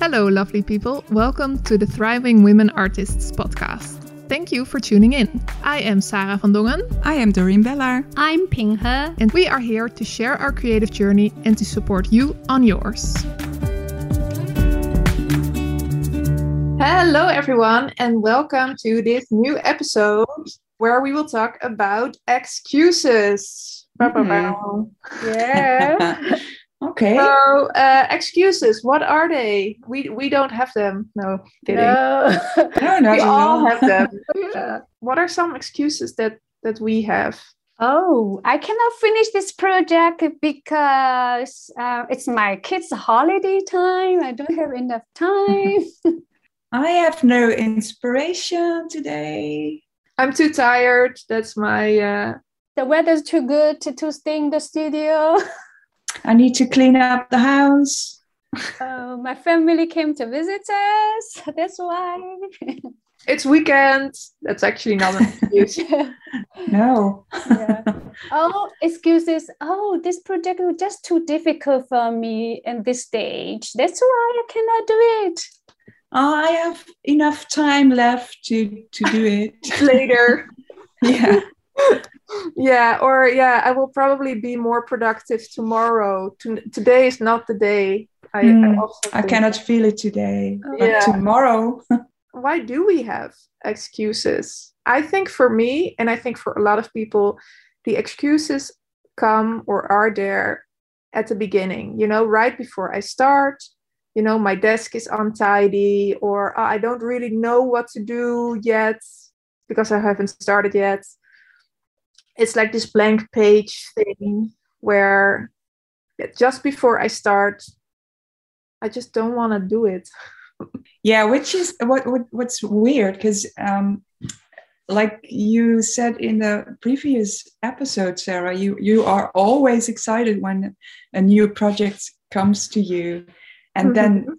Hello, lovely people. Welcome to the Thriving Women Artists podcast. Thank you for tuning in. I am Sarah van Dongen. I am Doreen Bellar. I'm Ping He. And we are here to share our creative journey and to support you on yours. Hello, everyone, and welcome to this new episode where we will talk about excuses. Mm. Yeah. Okay. So uh, excuses, what are they? We we don't have them. No, kidding. No, no, no we all have them. yeah. What are some excuses that that we have? Oh, I cannot finish this project because uh, it's my kids' holiday time. I don't have enough time. I have no inspiration today. I'm too tired. That's my. Uh... The weather's too good to, to stay in the studio. I need to clean up the house. Uh, my family came to visit us. That's why. it's weekend. That's actually not an excuse. no. yeah. Oh, excuses. Oh, this project was just too difficult for me in this stage. That's why I cannot do it. I have enough time left to to do it later. yeah yeah or yeah i will probably be more productive tomorrow. To, today is not the day. I, mm, I, I cannot feel it today yeah. tomorrow. Why do we have excuses? I think for me and i think for a lot of people the excuses come or are there at the beginning you know right before i start you know my desk is untidy or oh, i don't really know what to do yet because i haven't started yet it's like this blank page thing where just before I start, I just don't want to do it. yeah, which is what, what what's weird because um, like you said in the previous episode, Sarah, you you are always excited when a new project comes to you, and mm-hmm. then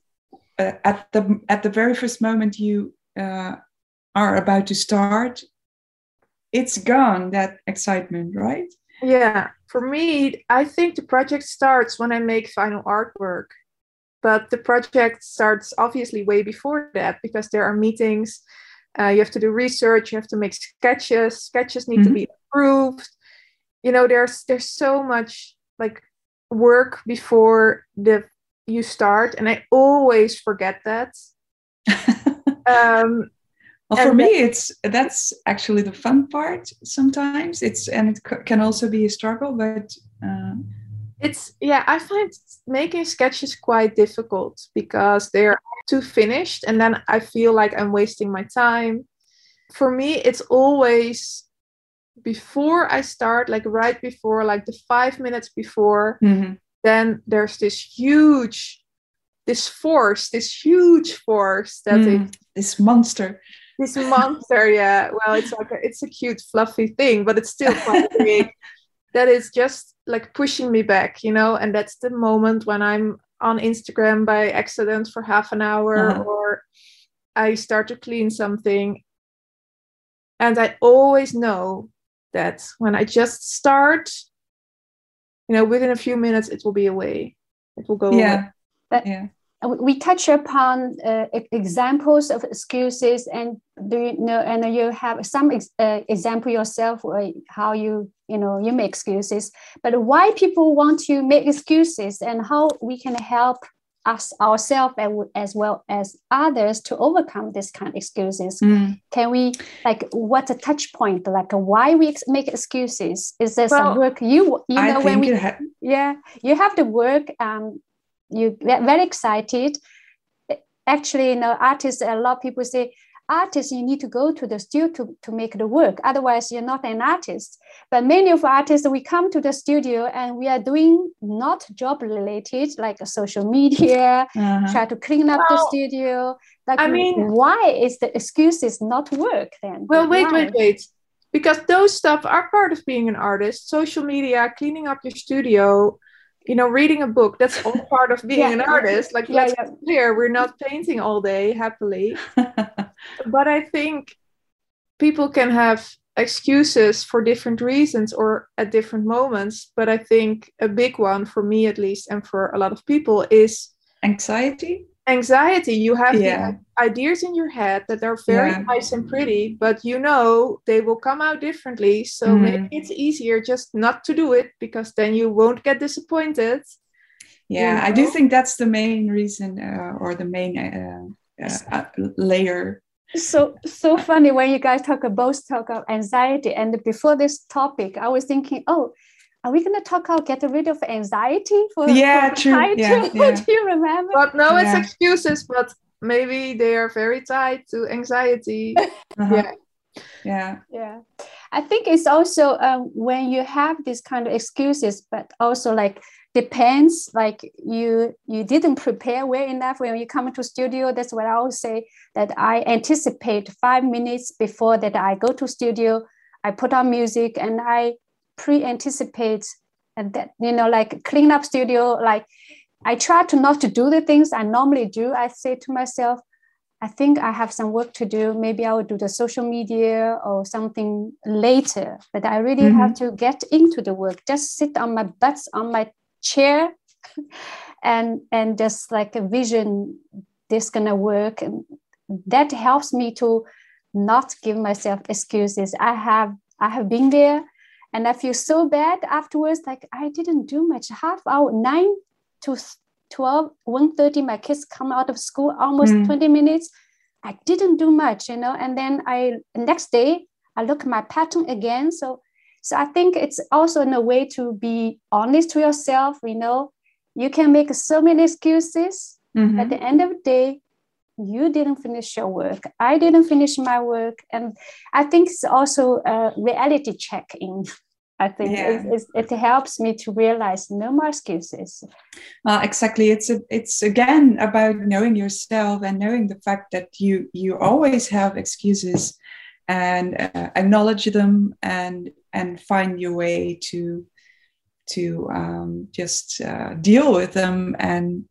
uh, at the at the very first moment you uh, are about to start, it's gone that excitement right? Yeah for me i think the project starts when i make final artwork but the project starts obviously way before that because there are meetings uh, you have to do research you have to make sketches sketches need mm-hmm. to be approved. You know there's there's so much like work before the you start and i always forget that. Um, well, for me, it's that's actually the fun part. Sometimes it's and it can also be a struggle, but uh, it's yeah. I find making sketches quite difficult because they're too finished, and then I feel like I'm wasting my time. For me, it's always before I start, like right before, like the five minutes before. Mm-hmm. Then there's this huge this force, this huge force that mm, is, this monster this monster yeah. Well it's like a, it's a cute fluffy thing but it's still quite big that is just like pushing me back you know? And that's the moment when i'm on instagram by accident for half an hour uh-huh. or i start to clean something. And i always know that when i just start you know within a few minutes it will be away. It will go yeah. away. yeah we touch upon uh, examples of excuses and do you know and you have some ex- uh, example yourself or how you you know you make excuses. But why people want to make excuses and how we can help us ourselves as well as others to overcome this kind of excuses. Mm. can we like what's a touch point? Like why we make excuses? Is there well, some work you you know when we yeah you have to work um you get very excited. Actually you know artists a lot of people say artists you need to go to the studio to, to make the work. Otherwise you're not an artist. But many of artists we come to the studio and we are doing not job related like social media uh-huh. try to clean up well, the studio. Like i mean why is the excuses not work then? Well wait why? wait wait. Because those stuff are part of being an artist. Social media cleaning up your studio you know reading a book that's all part of being yeah, an artist like yeah, let's yeah. be clear we're not painting all day happily but i think people can have excuses for different reasons or at different moments. But I think a big one for me, at least, and for a lot of people, is anxiety. Anxiety. You have yeah. ideas in your head that are very yeah. nice and pretty, but you know they will come out differently. So mm-hmm. maybe it's easier just not to do it because then you won't get disappointed. Yeah, you know? I do think that's the main reason uh, or the main uh, uh, layer so so funny when you guys talk both talk of anxiety and before this topic i was thinking oh are we going to talk about get rid of anxiety for yeah for true. Yeah, yeah. do you remember? But no it's yeah. excuses but maybe they are very tied to anxiety. Uh-huh. yeah. Yeah. Yeah. I think it's also um, when you have these kind of excuses but also like depends like you you didn't prepare well enough when you come to studio. That's what i always say that i anticipate five minutes before that i go to studio i put on music and i pre-anticipate and that you know like clean up studio like i try to not to do the things i normally do i say to myself i think i have some work to do. Maybe i will do the social media or something later. But i really mm-hmm. have to get into the work just sit on my butts on my chair and and just like a vision this gonna work. And that helps me to not give myself excuses. I have i have been there and i feel so bad afterwards like i didn't do much half hour 9 to 12 1.30 my kids come out of school almost mm. 20 minutes i didn't do much you know and then i next day i look at my pattern again so so I think it's also in a way to be honest to yourself. You know, you can make so many excuses. Mm-hmm. At the end of the day, you didn't finish your work. I didn't finish my work, and I think it's also a reality check in. I think yeah. it, it, it, helps me to realize no more excuses. Uh, exactly, it's a, it's again about knowing yourself and knowing the fact that you you always have excuses, and uh, acknowledge them and and find your way to to um, just uh, deal with them and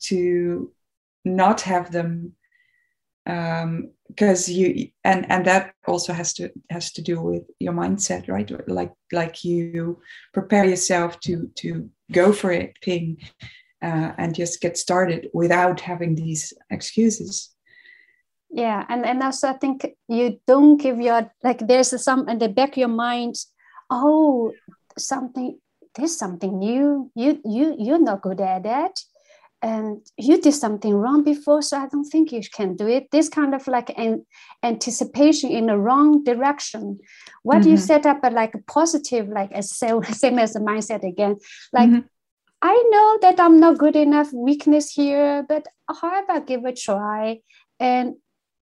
to not have them because um, you and and that also has to has to do with your mindset right? Like like you prepare yourself to to go for it thing uh, and just get started without having these excuses. Yeah and and also i think you don't give your like there's some in the back of your mind oh something there's something new. You you you're not good at that and you did something wrong before so i don't think you can do it. This kind of like an anticipation in the wrong direction. What mm-hmm. you set up a like a positive like a same as the mindset again. Like mm-hmm. i know that i'm not good enough weakness here but however give a try. And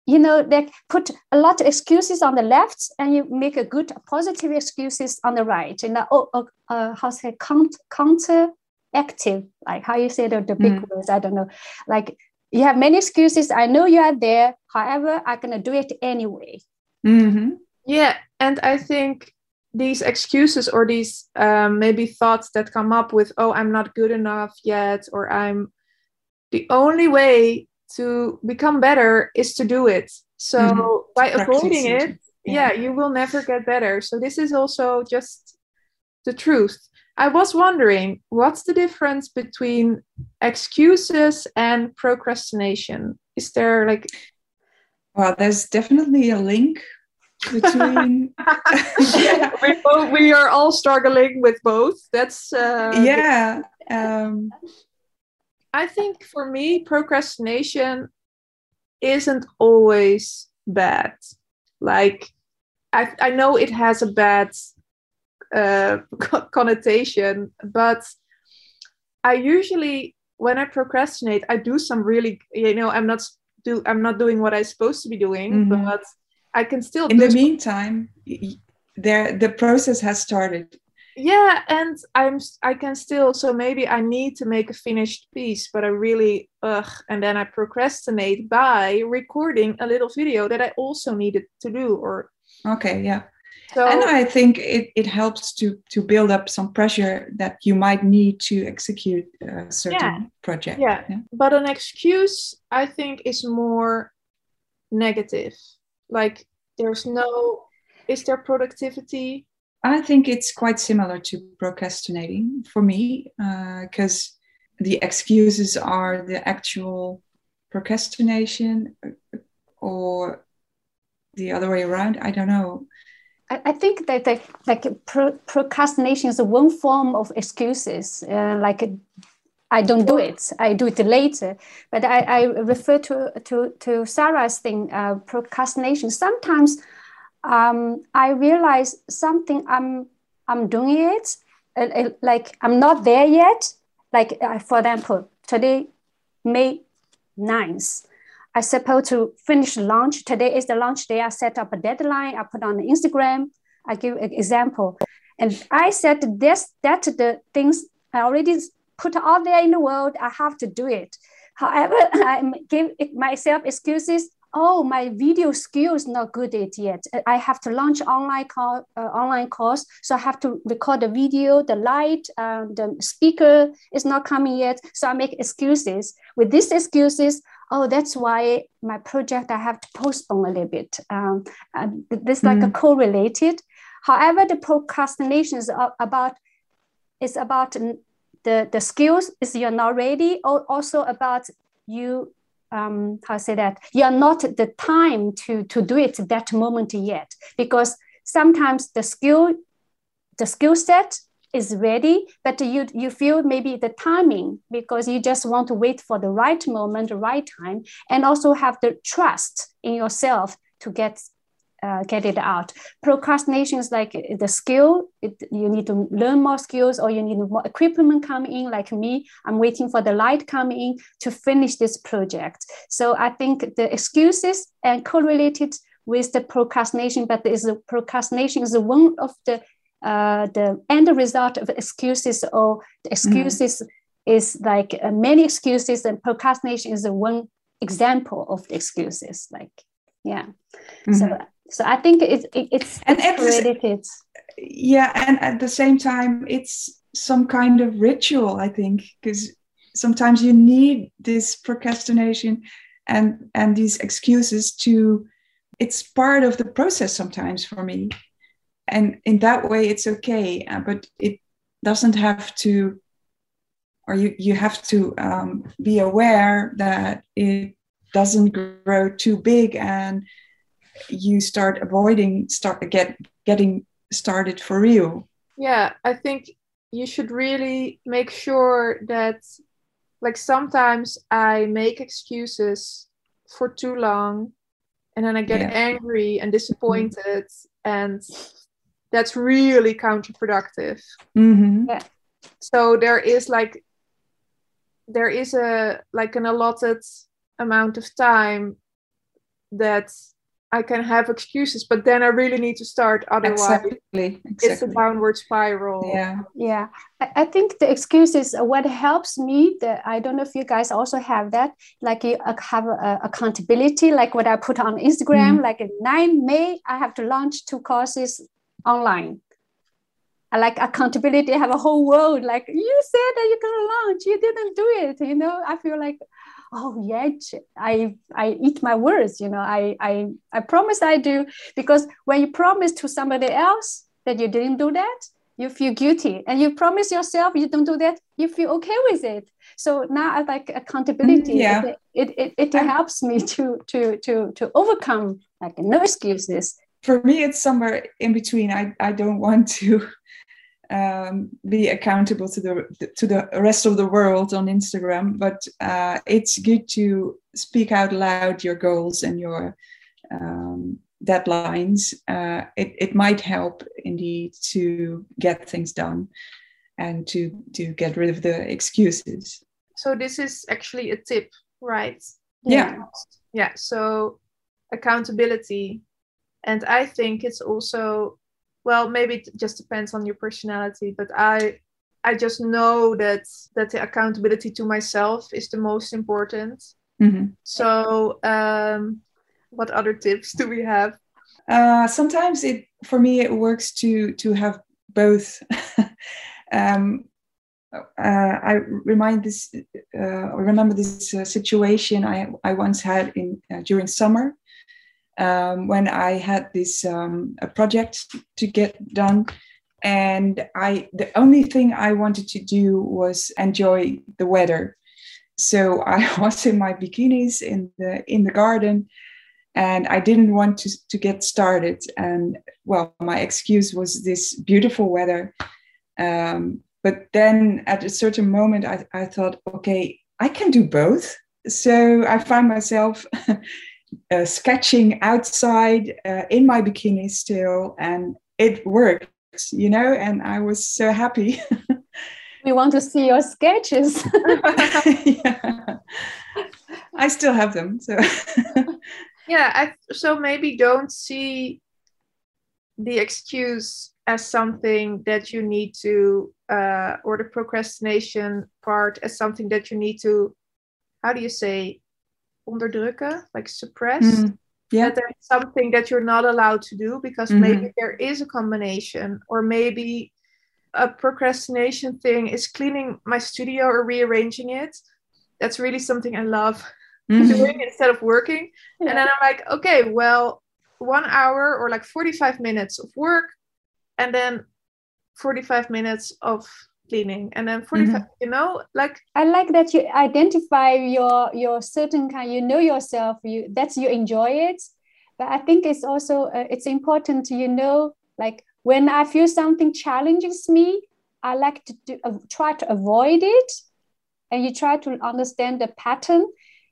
you know like put a lot of excuses on the left and you make a good positive excuses on the right. And uh, oh, oh, uh, how say count, counter active like how you say the, the big mm. words i don't know like you have many excuses i know you are there however i'm gonna do it anyway mm-hmm. yeah and i think these excuses or these um, maybe thoughts that come up with oh i'm not good enough yet or i'm the only way to become better is to do it. So mm-hmm. by avoiding it, yeah. yeah, you will never get better. So this is also just the truth. I was wondering what's the difference between excuses and procrastination? Is there like well, there's definitely a link between yeah, we, both, we are all struggling with both that's uh, yeah um, I think for me, procrastination isn't always bad. Like, I, I know it has a bad uh, connotation, but I usually, when I procrastinate, I do some really, you know, I'm not do I'm not doing what I'm supposed to be doing, mm-hmm. but I can still. In the meantime, there the process has started yeah and i'm i can still so maybe i need to make a finished piece but i really ugh and then i procrastinate by recording a little video that i also needed to do or okay yeah so, and i think it, it helps to to build up some pressure that you might need to execute a certain yeah, project yeah. yeah but an excuse i think is more negative like there's no is there productivity I think it's quite similar to procrastinating for me because uh, the excuses are the actual procrastination uh, or the other way around. I don't know. I, think that like, like pro- procrastination is one form of excuses. Uh, like I don't do it. I do it later. But I, I refer to to to Sarah's thing, uh, procrastination. Sometimes um, I realize something I'm I'm doing it, uh, like I'm not there yet. Like uh, for example, today, May 9th, I supposed to finish launch. Today is the launch day. I set up a deadline. I put on Instagram. I give an example, and I said this that the things I already put out there in the world. I have to do it. However, I give myself excuses oh, my video skills not good at yet. I have to launch online call, uh, online course, so I have to record the video, the light, uh, the speaker is not coming yet. So I make excuses. With these excuses, oh, that's why my project I have to postpone a little bit. Um, this like mm. a correlated. However, the procrastination is about it's about the the skills is you're not ready, or also about you um, how say that you're not the time to to do it that moment yet because sometimes the skill the skill set is ready but you you feel maybe the timing because you just want to wait for the right moment the right time and also have the trust in yourself to get uh, get it out. Procrastination is like the skill. It, you need to learn more skills, or you need more equipment coming in. Like me, I'm waiting for the light coming in to finish this project. So I think the excuses and correlated with the procrastination, but is the procrastination is one of the uh, the end result of excuses, or the excuses mm is like uh, many excuses, and procrastination is the one example of the excuses. Like yeah, mm-hmm. so so i think it's it's, and it's yeah and at the same time it's some kind of ritual i think because sometimes you need this procrastination and and these excuses to it's part of the process sometimes for me and in that way it's okay uh, but it doesn't have to or you, you have to um, be aware that it doesn't grow too big and you start avoiding start get getting started for real yeah i think you should really make sure that like sometimes i make excuses for too long and then i get yeah. angry and disappointed mm-hmm. and that's really counterproductive mm-hmm. yeah. so there is like there is a like an allotted amount of time that I can have excuses, but then I really need to start. Otherwise, exactly. Exactly. it's a downward spiral. Yeah, yeah. I, think the excuses what helps me. That I don't know if you guys also have that. Like you uh, have a, accountability, like what I put on Instagram. Mm. Like in nine May, I have to launch two courses online. I like accountability. I have a whole world. Like you said that you're gonna launch, you didn't do it. You know, I feel like oh yeah i i eat my words you know i i i promise i do because when you promise to somebody else that you didn't do that you feel guilty and you promise yourself you don't do that you feel okay with it so now i like accountability mm, yeah. it it, it, it helps me to to to to overcome like no excuses for me it's somewhere in between i i don't want to um, be accountable to the to the rest of the world on Instagram. But uh, it's good to speak out loud your goals and your um, deadlines. Uh, it it might help indeed to get things done and to to get rid of the excuses. So this is actually a tip, right? Yeah. Yeah. So accountability, and I think it's also well maybe it just depends on your personality but i i just know that that the accountability to myself is the most important. Mm-hmm. so um what other tips do we have? Uh sometimes it for me it works to to have both. Um uh, I remind this, uh, remember this uh, situation I, I once had in uh, during summer um, when I had this um, a project to get done, and I the only thing I wanted to do was enjoy the weather. So I was in my bikinis in the in the garden, and I didn't want to to get started. And well, my excuse was this beautiful weather. Um, but then at a certain moment, I, I thought, okay, I can do both. So I find myself uh, sketching outside uh, in my bikini still, and it worked you know, and I was so happy. we want to see your sketches. yeah. I still have them. So yeah, I, so maybe don't see the excuse as something that you need to, uh, or the procrastination part as something that you need to, how do you say, onderdrukken, like suppress. Mm yeah. that there's something that you're not allowed to do because mm-hmm. maybe there is a combination or maybe a procrastination thing is cleaning my studio or rearranging it that's really something i love mm-hmm. doing instead of working yeah. and then i'm like okay well one hour or like 45 minutes of work and then 45 minutes of cleaning. And then 45 mm-hmm. you know like i like that you identify your your certain kind you know yourself you that's you enjoy it. But i think it's also uh, it's important to you know like when i feel something challenges me i like to do, uh, try to avoid it. And you try to understand the pattern.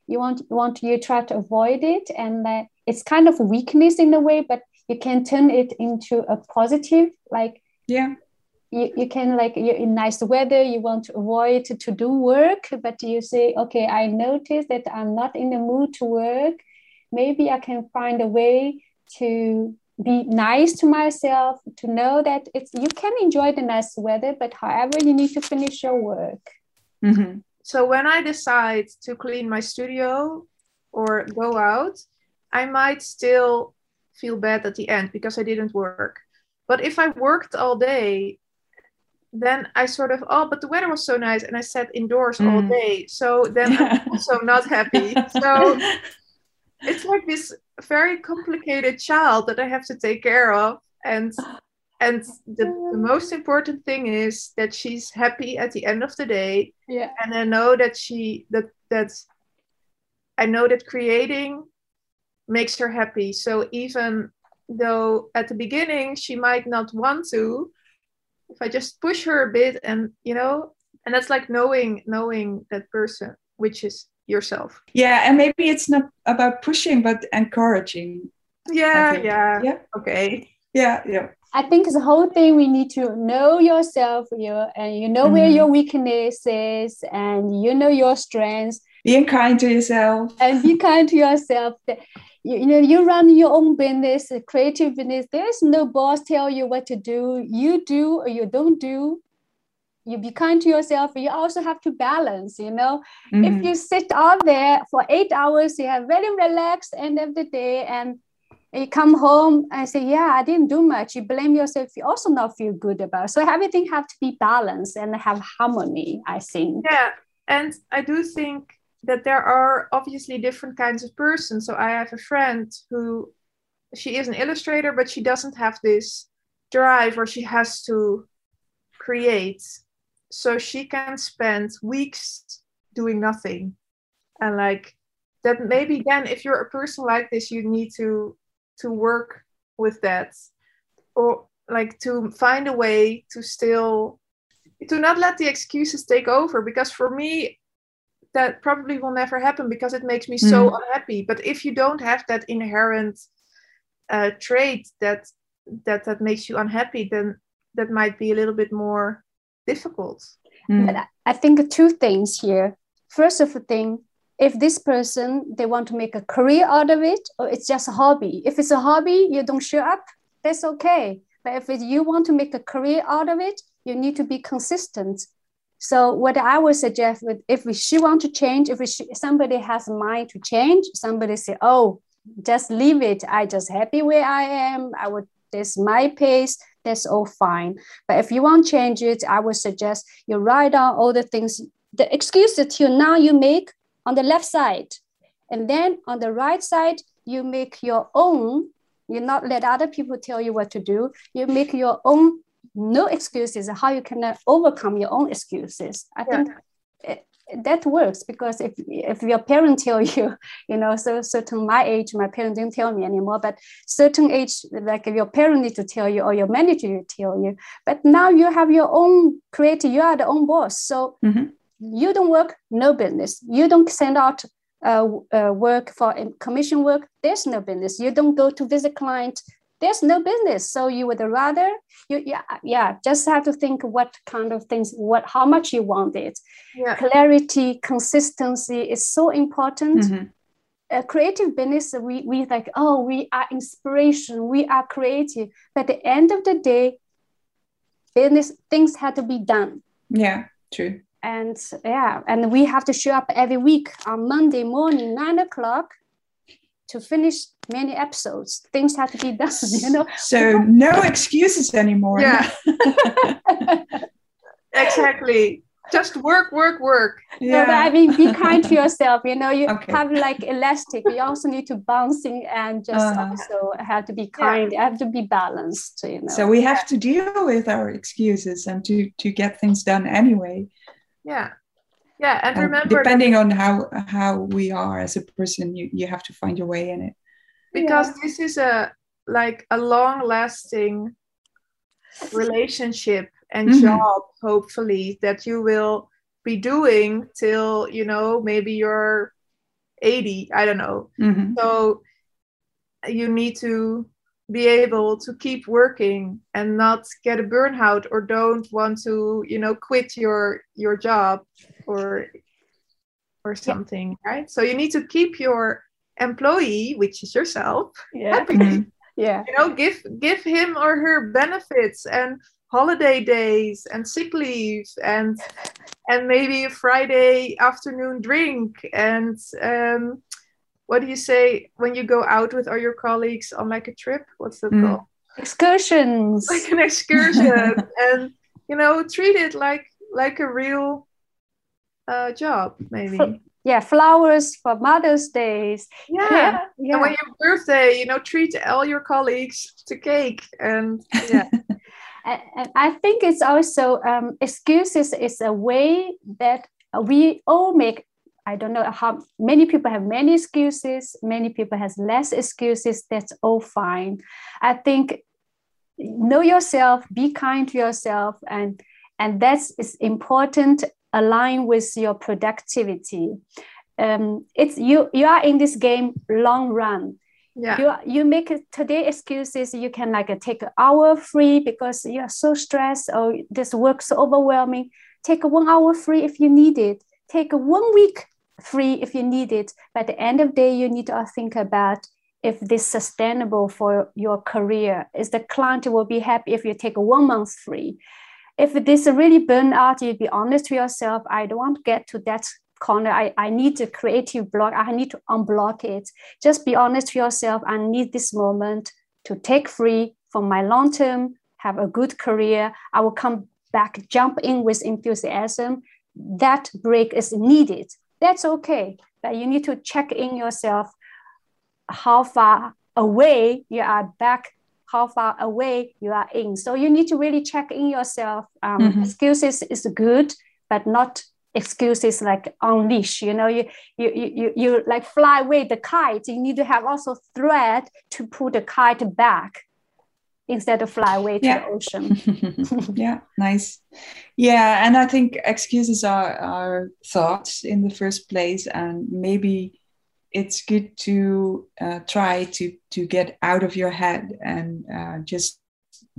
You want want you try to avoid it. And uh, it's kind of weakness in a way but you can turn it into a positive like yeah you, you can like you're in nice weather you want to avoid to, to do work but you say okay i notice that i'm not in the mood to work. Maybe i can find a way to be nice to myself to know that it's you can enjoy the nice weather but however you need to finish your work. Mm-hmm. so when i decide to clean my studio or go out i might still feel bad at the end because i didn't work. But if i worked all day then I sort of, oh, but the weather was so nice and I sat indoors mm. all day. So then I'm also not happy. So it's like this very complicated child that I have to take care of. And and the, the most important thing is that she's happy at the end of the day. Yeah. And I know that she that that's I know that creating makes her happy. So even though at the beginning she might not want to, if I just push her a bit and you know, and that's like knowing knowing that person, which is yourself. Yeah, and maybe it's not about pushing, but encouraging. Yeah, yeah, yeah. Okay. Yeah, yeah. I think the whole thing we need to know yourself, you and you know mm-hmm. where your weakness is, and you know your strengths. Being kind to yourself. And be kind to yourself you, you know you run your own business a creative business there's no boss tell you what to do. You do or you don't do. You be kind to yourself you also have to balance you know? Mm-hmm. if you sit out there for eight hours you have very relaxed end of the day and you come home and say yeah i didn't do much. You blame yourself you also not feel good about it. so everything have to be balanced and have harmony i think. Yeah and i do think that there are obviously different kinds of persons. So I have a friend who she is an illustrator, but she doesn't have this drive or she has to create. So she can spend weeks doing nothing. And like that maybe then if you're a person like this, you need to to work with that. Or like to find a way to still to not let the excuses take over because for me that probably will never happen because it makes me so mm. unhappy. But if you don't have that inherent uh, trait that that that makes you unhappy then that might be a little bit more difficult. Mm. but i think two things here. First of all thing if this person they want to make a career out of it or it's just a hobby. If it's a hobby you don't show up that's okay. But if you want to make a career out of it you need to be consistent so what I would suggest, with if she want to change, if she, somebody has a mind to change, somebody say, "Oh, just leave it. I just happy where I am. I would this my pace. That's all fine. But if you want change it, I would suggest you write down all the things, the excuses you now you make on the left side, and then on the right side you make your own you not let other people tell you what to do you make your own no excuses how you can overcome your own excuses i yeah. think it, that works because if if your parent tell you you know so certain my age my parents didn't tell me anymore but certain age like if your parent need to tell you or your manager to tell you but now you have your own creative you are the own boss so mm-hmm. you don't work no business you don't send out uh, uh, work for commission work there's no business you don't go to visit client there's no business. So you would rather you yeah yeah just have to think what kind of things what how much you want it. Yeah. Clarity, consistency is so important. Mm-hmm. A creative business, we we like oh we are inspiration, we are creative. But at the end of the day, business things had to be done. Yeah, true. And yeah, and we have to show up every week on Monday morning, nine o'clock to finish many episodes. Things have to be done, you know. So no excuses anymore. Yeah. exactly. Just work, work, work. Yeah. No, I mean, be kind to yourself. You know, you okay. have like elastic. You also need to bouncing and just uh, also have to be kind. Yeah. have to be balanced. You know. So we have to deal with our excuses and to to get things done anyway. Yeah yeah and remember depending on how how we are as a person you you have to find your way in it because yeah. this is a like a long lasting relationship and mm-hmm. job hopefully that you will be doing till you know maybe you're 80 i don't know mm-hmm. so you need to be able to keep working and not get a burnout or don't want to you know quit your your job or or something yeah. right so you need to keep your employee which is yourself yeah. happy mm-hmm. yeah you know give give him or her benefits and holiday days and sick leave and and maybe a friday afternoon drink and um what do you say when you go out with all your colleagues on like a trip what's that mm. called excursions like an excursion and you know treat it like like a real uh, job, maybe. Yeah, flowers for Mother's Days. Yeah. yeah, yeah. And when your birthday, you know, treat all your colleagues to cake and yeah. and I think it's also um, excuses is a way that we all make. I don't know how many people have many excuses. Many people has less excuses. That's all fine. I think know yourself, be kind to yourself, and and that's is important align with your productivity. Um, it's you you are in this game long run. Yeah. You you make today excuses. You can like take an hour free because you are so stressed or this work so overwhelming. Take a one hour free if you need it. Take a one week free if you need it. But at the end of the day, you need to think about if this is sustainable for your career. Is the client will be happy if you take a one month free? If this really burn out, you be honest to yourself. I don't want to get to that corner. I, I need a creative block. I need to unblock it. Just be honest to yourself. I need this moment to take free for my long term, have a good career. I will come back, jump in with enthusiasm. That break is needed. That's okay. But you need to check in yourself how far away you are back how far away you are in. So you need to really check in yourself. Um, mm-hmm. Excuses is good, but not excuses like unleash. You know, you you you you like fly away the kite. You need to have also thread to pull the kite back instead of fly away to yeah. the ocean. yeah, nice. Yeah, and I think excuses are are thoughts in the first place, and maybe it's good to uh, try to to get out of your head and uh, just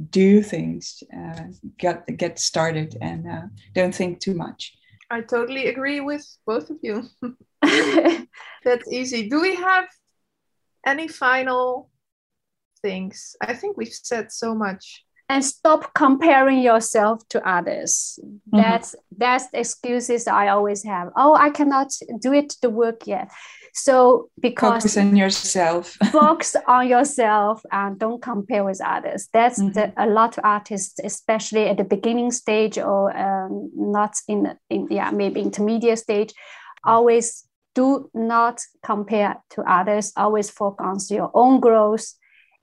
do things uh, get get started and uh, don't think too much. I totally agree with both of you. That's easy. Do we have any final things? I think we've said so much and stop comparing yourself to others mm-hmm. that's that's excuses i always have oh i cannot do it the work yet so because focus on yourself, focus on yourself and don't compare with others. That's mm-hmm. the, a lot of artists, especially at the beginning stage or um, not in, in yeah maybe intermediate stage, always do not compare to others. Always focus on your own growth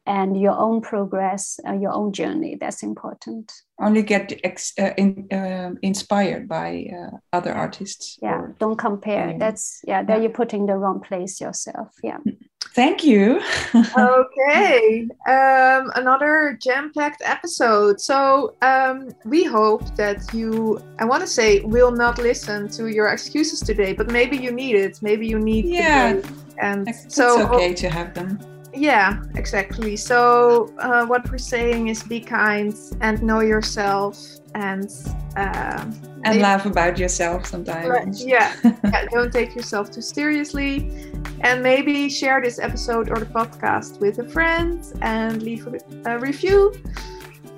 and your own progress, uh, your own journey. That's important. Only get ex- uh, in, uh, inspired by uh, other artists. Yeah, don't compare. That's yeah. There yeah. you're putting the wrong place yourself. Yeah. Thank you. okay, um, another jam-packed episode. So um, we hope that you. I want to say will not listen to your excuses today, but maybe you need it. Maybe you need. Yeah. And so it's so okay to have them yeah exactly. So uh, what we're saying is be kind and know yourself and uh, and maybe, laugh about yourself sometimes. Yeah, yeah don't take yourself too seriously. And maybe share this episode or the podcast with a friend and leave a, a review.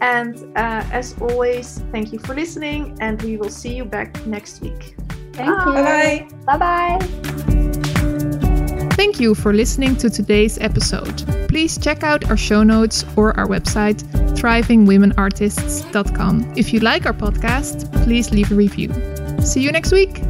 And uh, as always thank you for listening and we will see you back next week. Thank bye. you. Bye bye bye Thank you for listening to today's episode. Please check out our show notes or our website, thrivingwomenartists.com. If you like our podcast, please leave a review. See you next week.